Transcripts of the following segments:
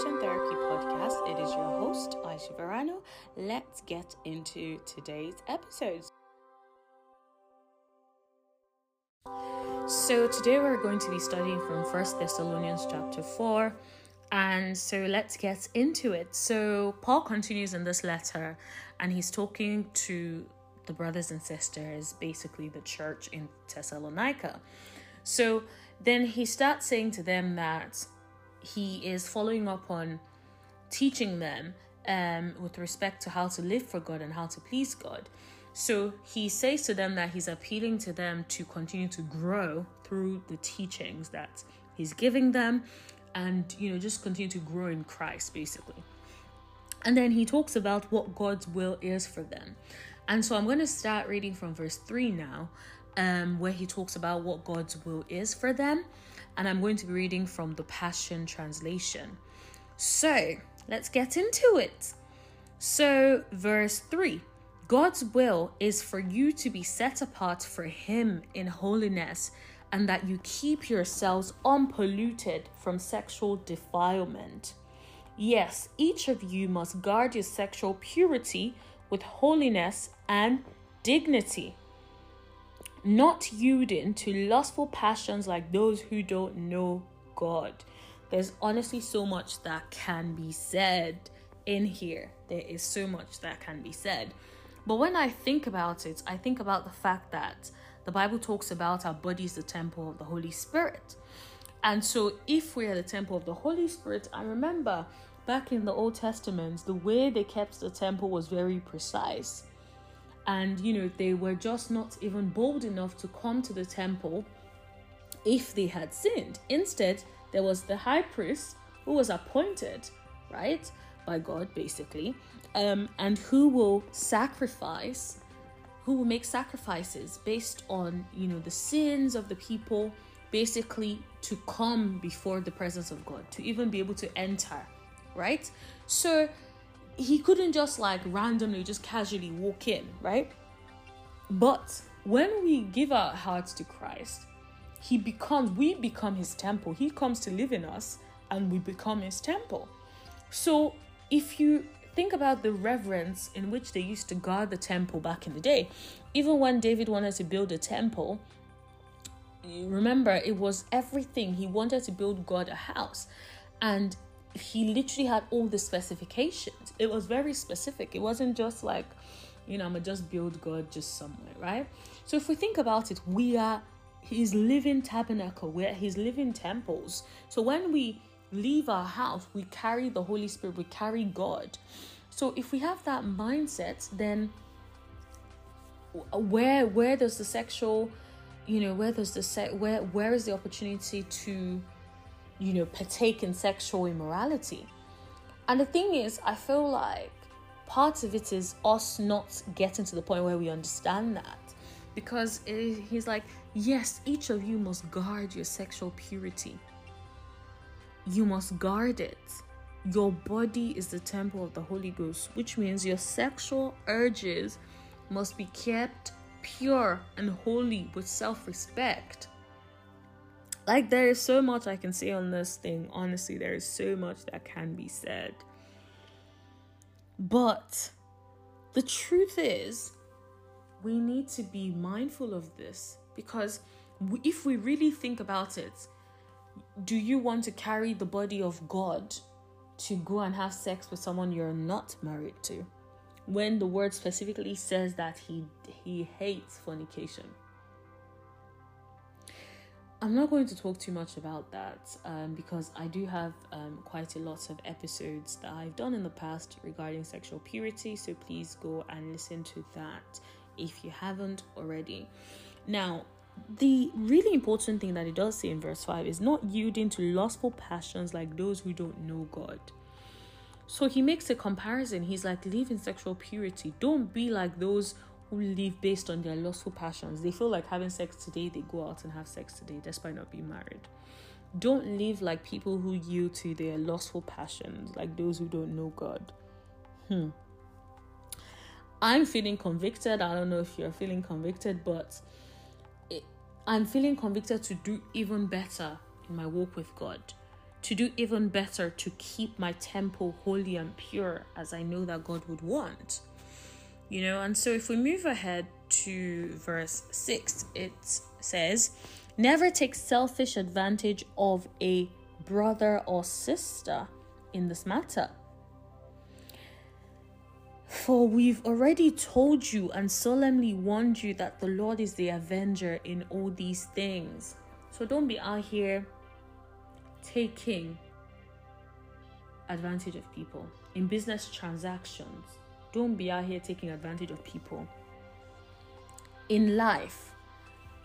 Christian Therapy Podcast. It is your host, Aisha Verano. Let's get into today's episode. So today we're going to be studying from First Thessalonians chapter 4. And so let's get into it. So Paul continues in this letter and he's talking to the brothers and sisters, basically the church in Thessalonica. So then he starts saying to them that he is following up on teaching them um, with respect to how to live for God and how to please God. So he says to them that he's appealing to them to continue to grow through the teachings that he's giving them and, you know, just continue to grow in Christ, basically. And then he talks about what God's will is for them. And so I'm going to start reading from verse 3 now, um, where he talks about what God's will is for them and I'm going to be reading from the Passion Translation. So let's get into it. So, verse 3 God's will is for you to be set apart for Him in holiness, and that you keep yourselves unpolluted from sexual defilement. Yes, each of you must guard your sexual purity with holiness and dignity not yielding to lustful passions like those who don't know God. There's honestly so much that can be said in here. There is so much that can be said. But when I think about it, I think about the fact that the Bible talks about our body is the temple of the Holy Spirit. And so, if we are the temple of the Holy Spirit, I remember back in the Old Testament, the way they kept the temple was very precise and you know they were just not even bold enough to come to the temple if they had sinned. Instead there was the high priest who was appointed right by god basically um, and who will sacrifice who will make sacrifices based on you know the sins of the people basically to come before the presence of god to even be able to enter right? So he couldn't just like randomly just casually walk in, right? But when we give our hearts to Christ, he becomes we become his temple. He comes to live in us and we become his temple. So if you think about the reverence in which they used to guard the temple back in the day, even when David wanted to build a temple, remember it was everything. He wanted to build God a house. And he literally had all the specifications. It was very specific. It wasn't just like, you know, I'm gonna just build God just somewhere, right? So if we think about it, we are his living tabernacle, we're his living temples. So when we leave our house, we carry the Holy Spirit, we carry God. So if we have that mindset, then where where does the sexual, you know, where does the set where where is the opportunity to you know, partake in sexual immorality. And the thing is, I feel like part of it is us not getting to the point where we understand that. Because it, he's like, yes, each of you must guard your sexual purity. You must guard it. Your body is the temple of the Holy Ghost, which means your sexual urges must be kept pure and holy with self respect like there is so much I can say on this thing. Honestly, there is so much that can be said. But the truth is, we need to be mindful of this because if we really think about it, do you want to carry the body of God to go and have sex with someone you're not married to? When the word specifically says that he he hates fornication. I'm not going to talk too much about that um, because I do have um, quite a lot of episodes that I've done in the past regarding sexual purity. So please go and listen to that if you haven't already. Now, the really important thing that it does say in verse 5 is not yielding to lustful passions like those who don't know God. So he makes a comparison. He's like, live in sexual purity. Don't be like those who live based on their lustful passions. They feel like having sex today, they go out and have sex today despite not being married. Don't live like people who yield to their lustful passions, like those who don't know God. Hmm. I'm feeling convicted. I don't know if you're feeling convicted, but it, I'm feeling convicted to do even better in my walk with God. to do even better to keep my temple holy and pure as I know that God would want. You know, and so if we move ahead to verse 6, it says, Never take selfish advantage of a brother or sister in this matter. For we've already told you and solemnly warned you that the Lord is the avenger in all these things. So don't be out here taking advantage of people in business transactions. Don't be out here taking advantage of people. In life,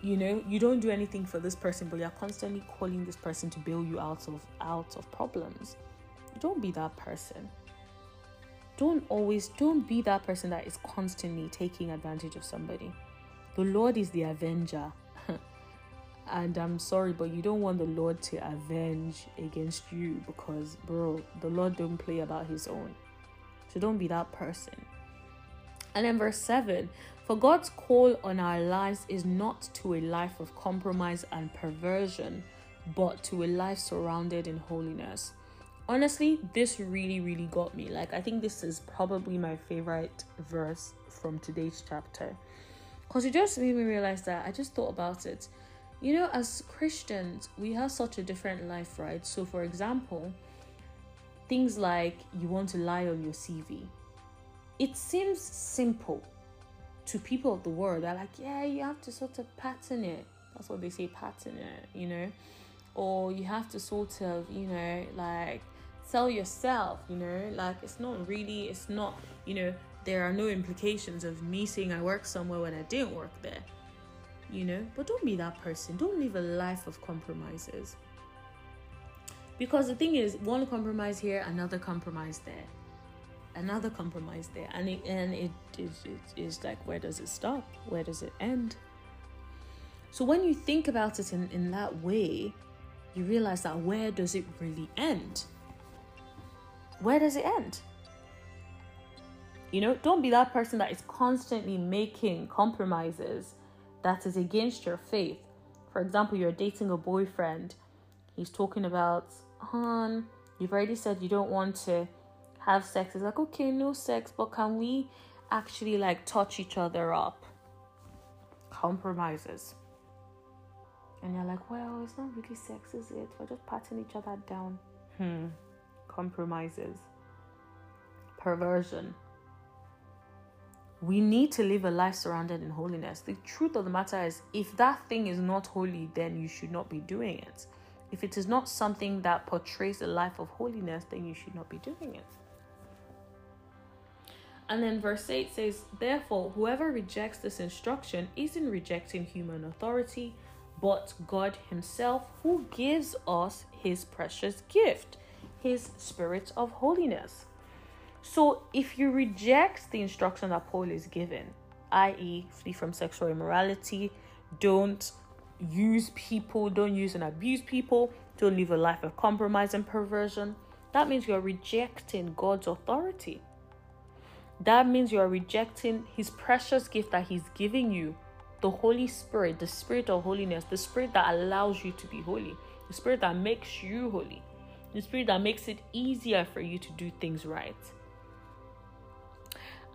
you know, you don't do anything for this person, but you're constantly calling this person to bail you out of out of problems. Don't be that person. Don't always don't be that person that is constantly taking advantage of somebody. The Lord is the avenger. and I'm sorry, but you don't want the Lord to avenge against you because, bro, the Lord don't play about his own. So don't be that person. And then verse 7 For God's call on our lives is not to a life of compromise and perversion, but to a life surrounded in holiness. Honestly, this really, really got me. Like, I think this is probably my favorite verse from today's chapter. Because it just made me realize that I just thought about it you know, as Christians, we have such a different life, right? So, for example, things like you want to lie on your CV, it seems simple to people of the world. They're like, yeah, you have to sort of pattern it. That's what they say, pattern it, you know, or you have to sort of, you know, like sell yourself, you know, like it's not really, it's not, you know, there are no implications of me saying I work somewhere when I didn't work there you know? But don't be that person. Don't live a life of compromises because the thing is one compromise here another compromise there. Another compromise there. And it and it is it is like where does it stop? Where does it end? So when you think about it in, in that way you realize that where does it really end? Where does it end? You know don't be that person that is constantly making compromises that is against your faith. For example, you're dating a boyfriend, he's talking about, hon, you've already said you don't want to have sex. It's like, okay, no sex, but can we actually like touch each other up? Compromises. And you're like, well, it's not really sex, is it? We're just patting each other down. Hmm. Compromises. Perversion we need to live a life surrounded in holiness. The truth of the matter is, if that thing is not holy, then you should not be doing it. If it is not something that portrays a life of holiness, then you should not be doing it. And then verse 8 says, Therefore, whoever rejects this instruction isn't rejecting human authority, but God Himself, who gives us His precious gift, His Spirit of holiness. So if you reject the instruction that Paul is given, i.e., flee from sexual immorality, don't use people, don't use and abuse people, don't live a life of compromise and perversion, that means you're rejecting God's authority. That means you're rejecting His precious gift that He's giving you the Holy Spirit, the Spirit of holiness, the Spirit that allows you to be holy, the Spirit that makes you holy, the Spirit that makes it easier for you to do things right.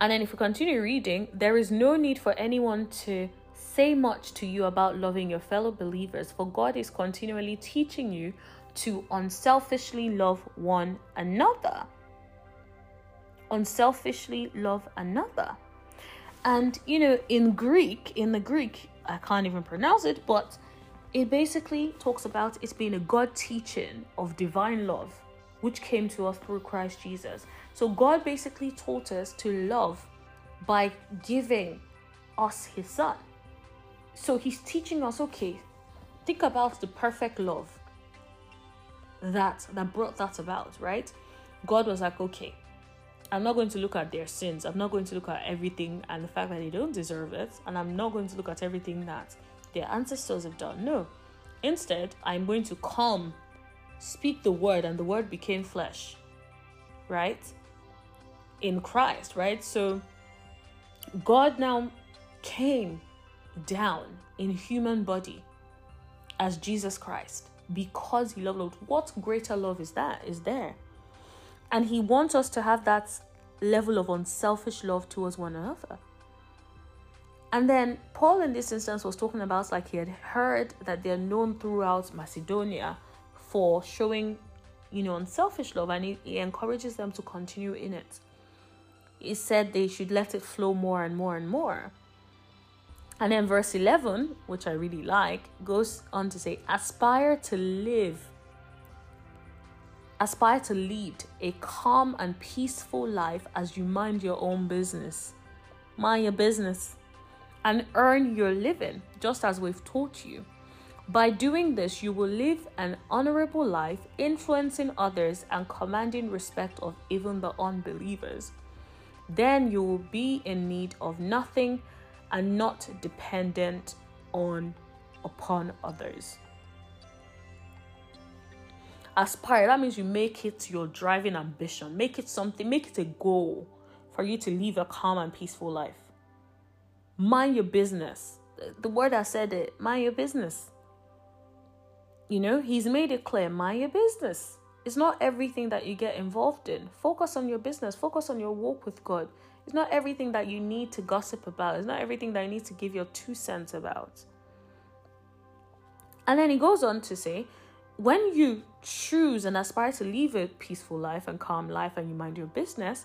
And then if we continue reading, there is no need for anyone to say much to you about loving your fellow believers, for God is continually teaching you to unselfishly love one another. Unselfishly love another. And you know, in Greek, in the Greek, I can't even pronounce it, but it basically talks about it being a God teaching of divine love, which came to us through Christ Jesus. So God basically taught us to love by giving us his son. So he's teaching us, okay, think about the perfect love that that brought that about, right? God was like, okay, I'm not going to look at their sins. I'm not going to look at everything and the fact that they don't deserve it. And I'm not going to look at everything that their ancestors have done. No. Instead, I'm going to come, speak the word, and the word became flesh. Right? in Christ, right? So God now came down in human body as Jesus Christ. because he loved Lord. What greater love is that? Is there? And he wants us to have that level of unselfish love towards one another. And then Paul, in this instance, was talking about like he had heard that they're known throughout Macedonia for showing, you know, unselfish love, and he, he encourages them to continue in it. He said they should let it flow more and more and more. And then verse 11, which I really like, goes on to say, aspire to live, aspire to lead a calm and peaceful life as you mind your own business. Mind your business and earn your living, just as we've taught you. By doing this, you will live an honorable life, influencing others and commanding respect of even the unbelievers. Then you will be in need of nothing and not dependent on upon others. Aspire, that means you make it your driving ambition, make it something, make it a goal for you to live a calm and peaceful life mind your business. The word I said it, mind your business. You know, he's made it clear, mind your business. It's not everything that you get involved in. Focus on your business, focus on your walk with God. It's not everything that you need to gossip about, it's not everything that you need to give your two cents about. And then he goes on to say, when you choose and aspire to live a peaceful life and calm life and you mind your business,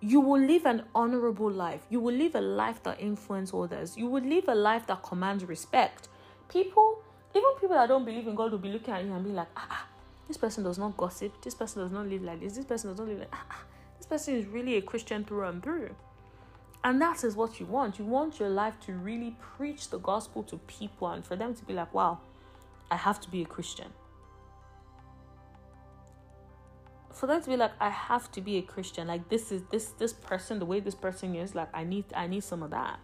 you will live an honorable life. You will live a life that influences others. You will live a life that commands respect. People, even people that don't believe in God, will be looking at you and be like, ah, ah this person does not gossip. This person does not live like this. This person does not live like ah, ah. Person is really a Christian through and through. And that is what you want. You want your life to really preach the gospel to people and for them to be like, wow, I have to be a Christian. for them to be like i have to be a christian like this is this this person the way this person is like i need i need some of that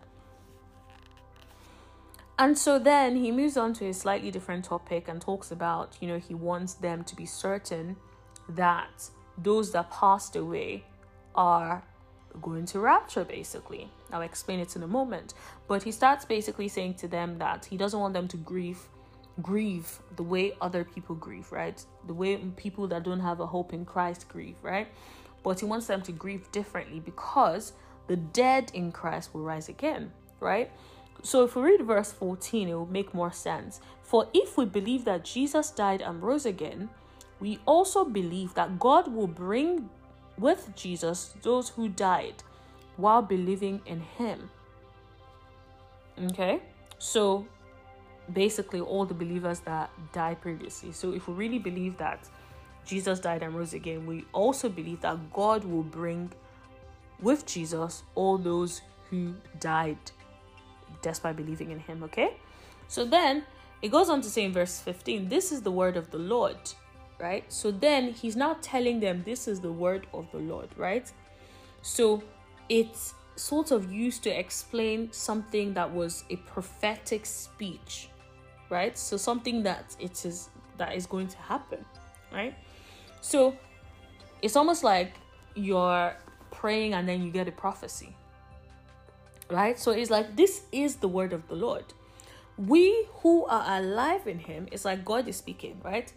and so then he moves on to a slightly different topic and talks about you know he wants them to be certain that those that passed away are going to rapture basically i'll explain it in a moment but he starts basically saying to them that he doesn't want them to grieve grieve the way other people grieve, right? The way people that don't have a hope in Christ grieve, right? But he wants them to grieve differently because the dead in Christ will rise again, right? So if we read verse 14, it will make more sense. For if we believe that Jesus died and rose again, we also believe that God will bring with Jesus those who died while believing in him. Okay? So basically all the believers that died previously. So if we really believe that Jesus died and rose again, we also believe that God will bring with Jesus all those who died despite believing in him, okay? So then it goes on to say in verse 15, this is the word of the Lord, right? So then he's now telling them this is the word of the Lord, right? So it's sort of used to explain something that was a prophetic speech right? So something that it is that is going to happen, right? So it's almost like you're praying and then you get a prophecy. Right? So it's like this is the word of the Lord. We who are alive in him, it's like God is speaking, right?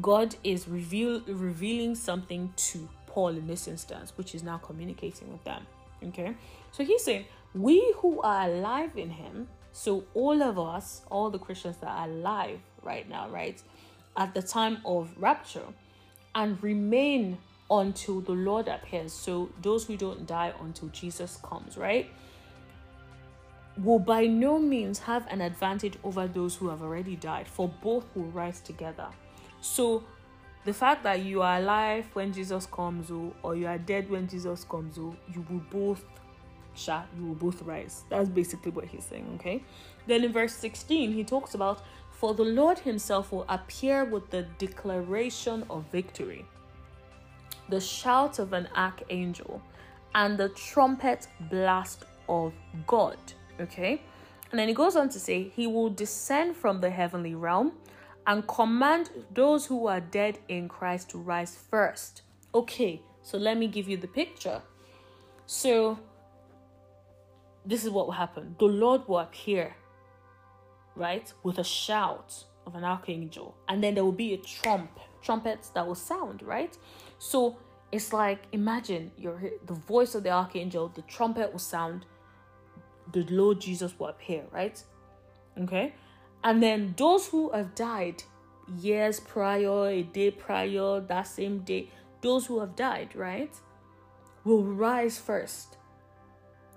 God is reveal revealing something to Paul in this instance, which is now communicating with them. Okay. So he's saying, We who are alive in him so, all of us, all the Christians that are alive right now, right, at the time of rapture and remain until the Lord appears. So, those who don't die until Jesus comes, right, will by no means have an advantage over those who have already died, for both will rise together. So, the fact that you are alive when Jesus comes, oh, or you are dead when Jesus comes, oh, you will both Sha, you will both rise. That's basically what he's saying, okay? Then in verse 16, he talks about, For the Lord himself will appear with the declaration of victory, the shout of an archangel, and the trumpet blast of God, okay? And then he goes on to say, He will descend from the heavenly realm and command those who are dead in Christ to rise first. Okay, so let me give you the picture. So this is what will happen the Lord will appear, right, with a shout of an archangel, and then there will be a trump, trumpets that will sound, right? So it's like imagine your the voice of the archangel, the trumpet will sound, the Lord Jesus will appear, right? Okay, and then those who have died years prior, a day prior, that same day, those who have died, right, will rise first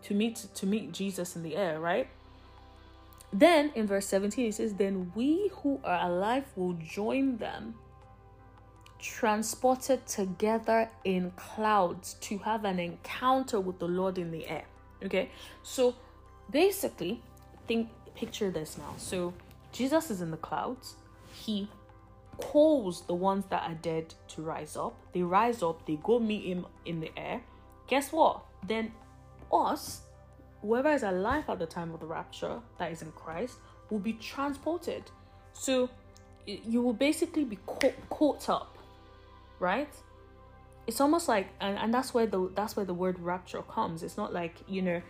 to meet to meet Jesus in the air, right? Then in verse 17 it says, Then we who are alive will join them, transported together in clouds to have an encounter with the Lord in the air. Okay, so basically, think picture this now. So Jesus is in the clouds, he calls the ones that are dead to rise up. They rise up, they go meet him in the air. Guess what? Then us whoever is alive at the time of the rapture that is in Christ will be transported. So you will basically be caught, caught up, right? It's almost like, and, and that's where the that's where the word rapture comes. It's not like you know,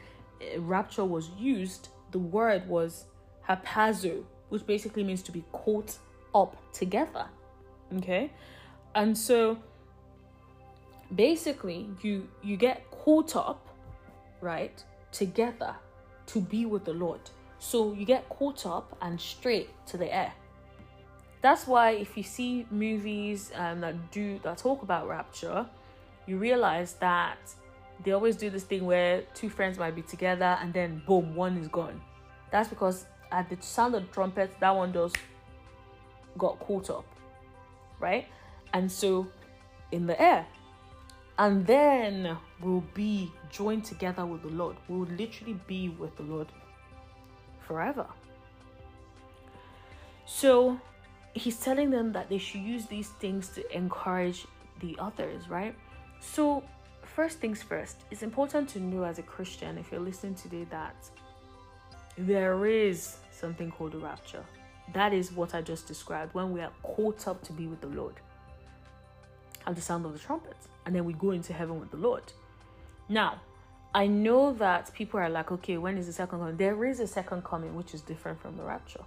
eh, rapture was used. The word was harpazo, which basically means to be caught up together. Okay, and so basically you you get caught up, right? together to be with the Lord. So you get caught up and straight to the air. That's why if you see movies um, that do that talk about rapture, you realize that they always do this thing where two friends might be together and then boom, one is gone. That's because at the sound of the trumpet, that one just got caught up, right? And so in the air, and then we'll be joined together with the Lord. We'll literally be with the Lord forever. So he's telling them that they should use these things to encourage the others, right? So, first things first, it's important to know as a Christian, if you're listening today, that there is something called a rapture. That is what I just described when we are caught up to be with the Lord at the sound of the trumpet and then we go into heaven with the Lord. Now, I know that people are like, okay, when is the second coming? There is a second coming, which is different from the rapture.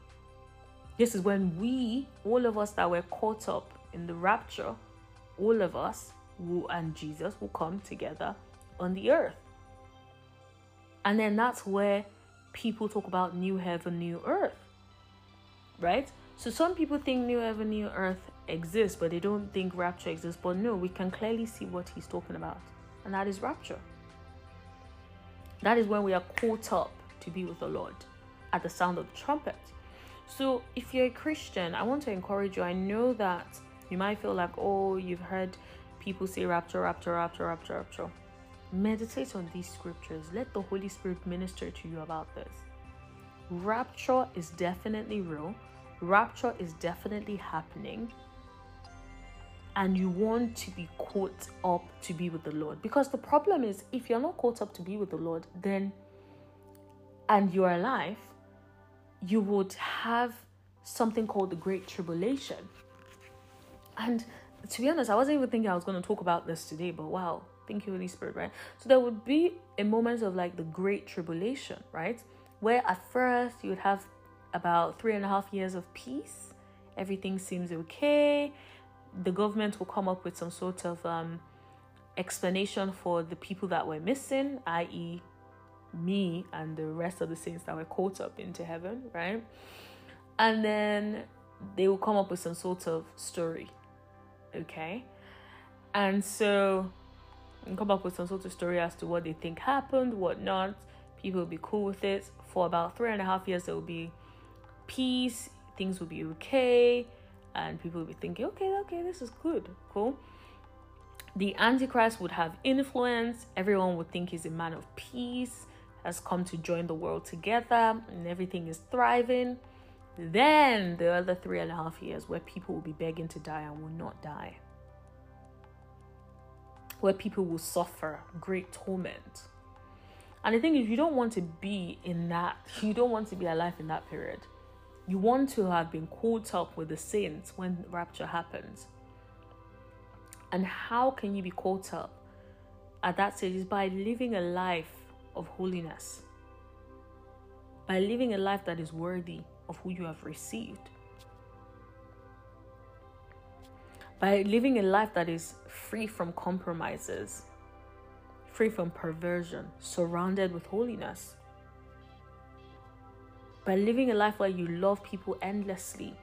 This is when we, all of us that were caught up in the rapture, all of us will, and Jesus will come together on the earth. And then that's where people talk about new heaven, new earth. Right? So some people think new heaven, new earth exists, but they don't think rapture exists. But no, we can clearly see what he's talking about, and that is rapture. That is when we are caught up to be with the Lord at the sound of the trumpet. So, if you're a Christian, I want to encourage you. I know that you might feel like, oh, you've heard people say rapture, rapture, rapture, rapture, rapture. Meditate on these scriptures. Let the Holy Spirit minister to you about this. Rapture is definitely real, rapture is definitely happening and you want to be caught up to be with the Lord. Because the problem is, if you're not caught up to be with the Lord, then and you're alive, you would have something called the Great Tribulation. And to be honest, I wasn't even thinking I was going to talk about this today, but wow, thank you, Holy Spirit, right? So there would be a moment of like the Great Tribulation, right? Where at first you would have about three and a half years of peace, everything seems okay the government will come up with some sort of um, explanation for the people that were missing, i.e., me and the rest of the saints that were caught up into heaven, right? And then they will come up with some sort of story, okay? And so come up with some sort of story as to what they think happened, what not. People will be cool with it. For about three and a half years, there will be peace, things will be okay and people will be thinking, okay, okay, this is good, cool. The Antichrist would have influence, everyone would think he's a man of peace, has come to join the world together, and everything is thriving. Then the other three and a half years where people will be begging to die and will not die, where people will suffer great torment. And the thing is, you don't want to be in that, you don't want to be alive in that period. You want to have been caught up with the saints when rapture happens. And how can you be caught up at that stage? Is by living a life of holiness, by living a life that is worthy of who you have received. By living a life that is free from compromises, free from perversion, surrounded with holiness. By living a life where you love people endlessly,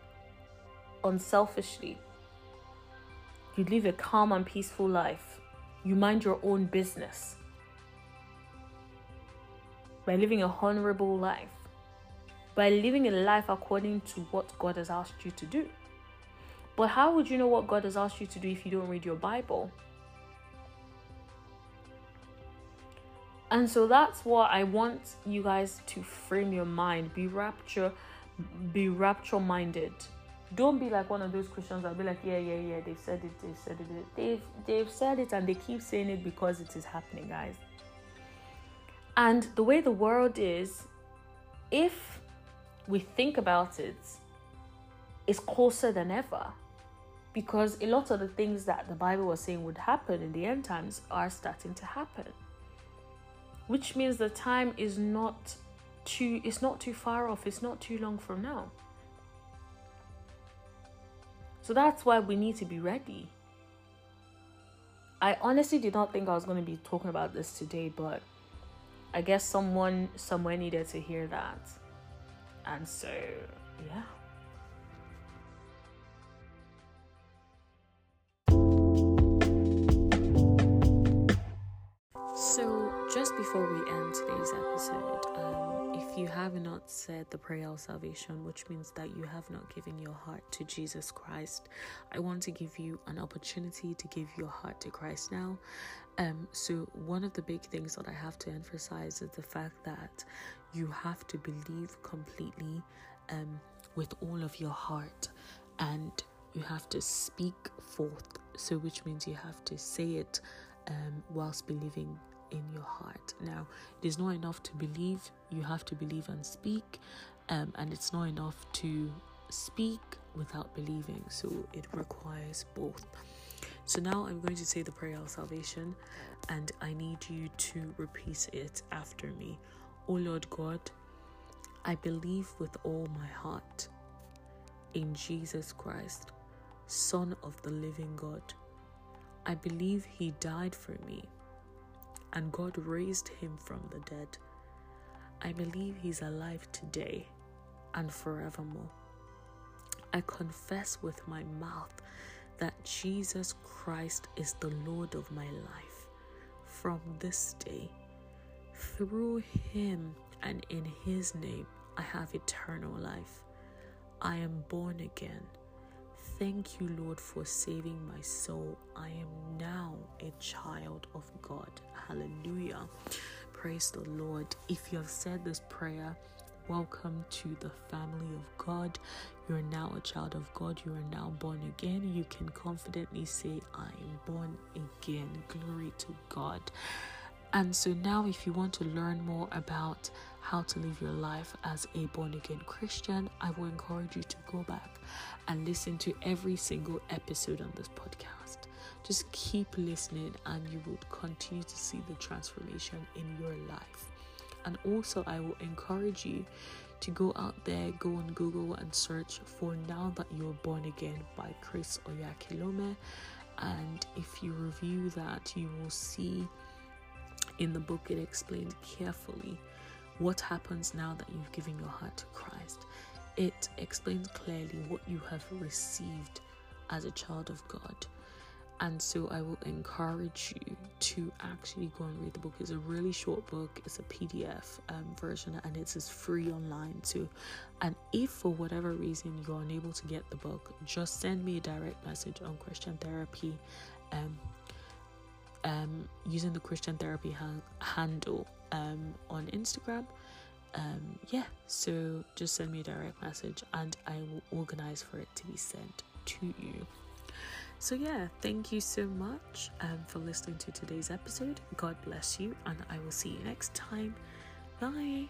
unselfishly. You live a calm and peaceful life. You mind your own business. By living a honorable life. By living a life according to what God has asked you to do. But how would you know what God has asked you to do if you don't read your Bible? And so that's what I want you guys to frame your mind. Be rapture, be rapture minded. Don't be like one of those Christians that be like, yeah, yeah, yeah, they've said it, they've said it, they've they've said it and they keep saying it because it is happening, guys. And the way the world is, if we think about it, is closer than ever. Because a lot of the things that the Bible was saying would happen in the end times are starting to happen. Which means the time is not too it's not too far off it's not too long from now. So that's why we need to be ready. I honestly did not think i was going to be talking about this today but i guess someone somewhere needed to hear that. And so yeah before we end today's episode, um, if you have not said the prayer of salvation, which means that you have not given your heart to Jesus Christ, I want to give you an opportunity to give your heart to Christ now. Um, so, one of the big things that I have to emphasize is the fact that you have to believe completely um, with all of your heart and you have to speak forth. So, which means you have to say it um, whilst believing in your heart. Now, it is not enough to believe, you have to believe and speak, um, and it's not enough to speak without believing, so it requires both. So now I'm going to say the prayer of salvation, and I need you to repeat it after me. O Lord God, I believe with all my heart in Jesus Christ, Son of the living God. I believe He died for me and God raised him from the dead. I believe he's alive today and forevermore. I confess with my mouth that Jesus Christ is the Lord of my life from this day. Through him and in his name, I have eternal life. I am born again. Thank you, Lord, for saving my soul. I am now a child of God. Hallelujah. Praise the Lord. If you have said this prayer, welcome to the family of God. You are now a child of God. You are now born again. You can confidently say, I am born again. Glory to God. And so now, if you want to learn more about how to live your life as a born again Christian, I will encourage you to go back and listen to every single episode on this podcast. Just keep listening, and you will continue to see the transformation in your life. And also, I will encourage you to go out there, go on Google and search for Now That You're Born Again by Chris Oyakhilome. And if you review that, you will see in the book it explains carefully what happens now that you've given your heart to Christ. It explains clearly what you have received as a child of God. And so I will encourage you to actually go and read the book. It's a really short book, it's a PDF um, version, and it's as free online too. And if for whatever reason you're unable to get the book, just send me a direct message on Christian Therapy um, um, using the Christian Therapy ha- handle um, on Instagram. Um, yeah, so just send me a direct message and I will organize for it to be sent to you. So, yeah, thank you so much um, for listening to today's episode. God bless you, and I will see you next time. Bye.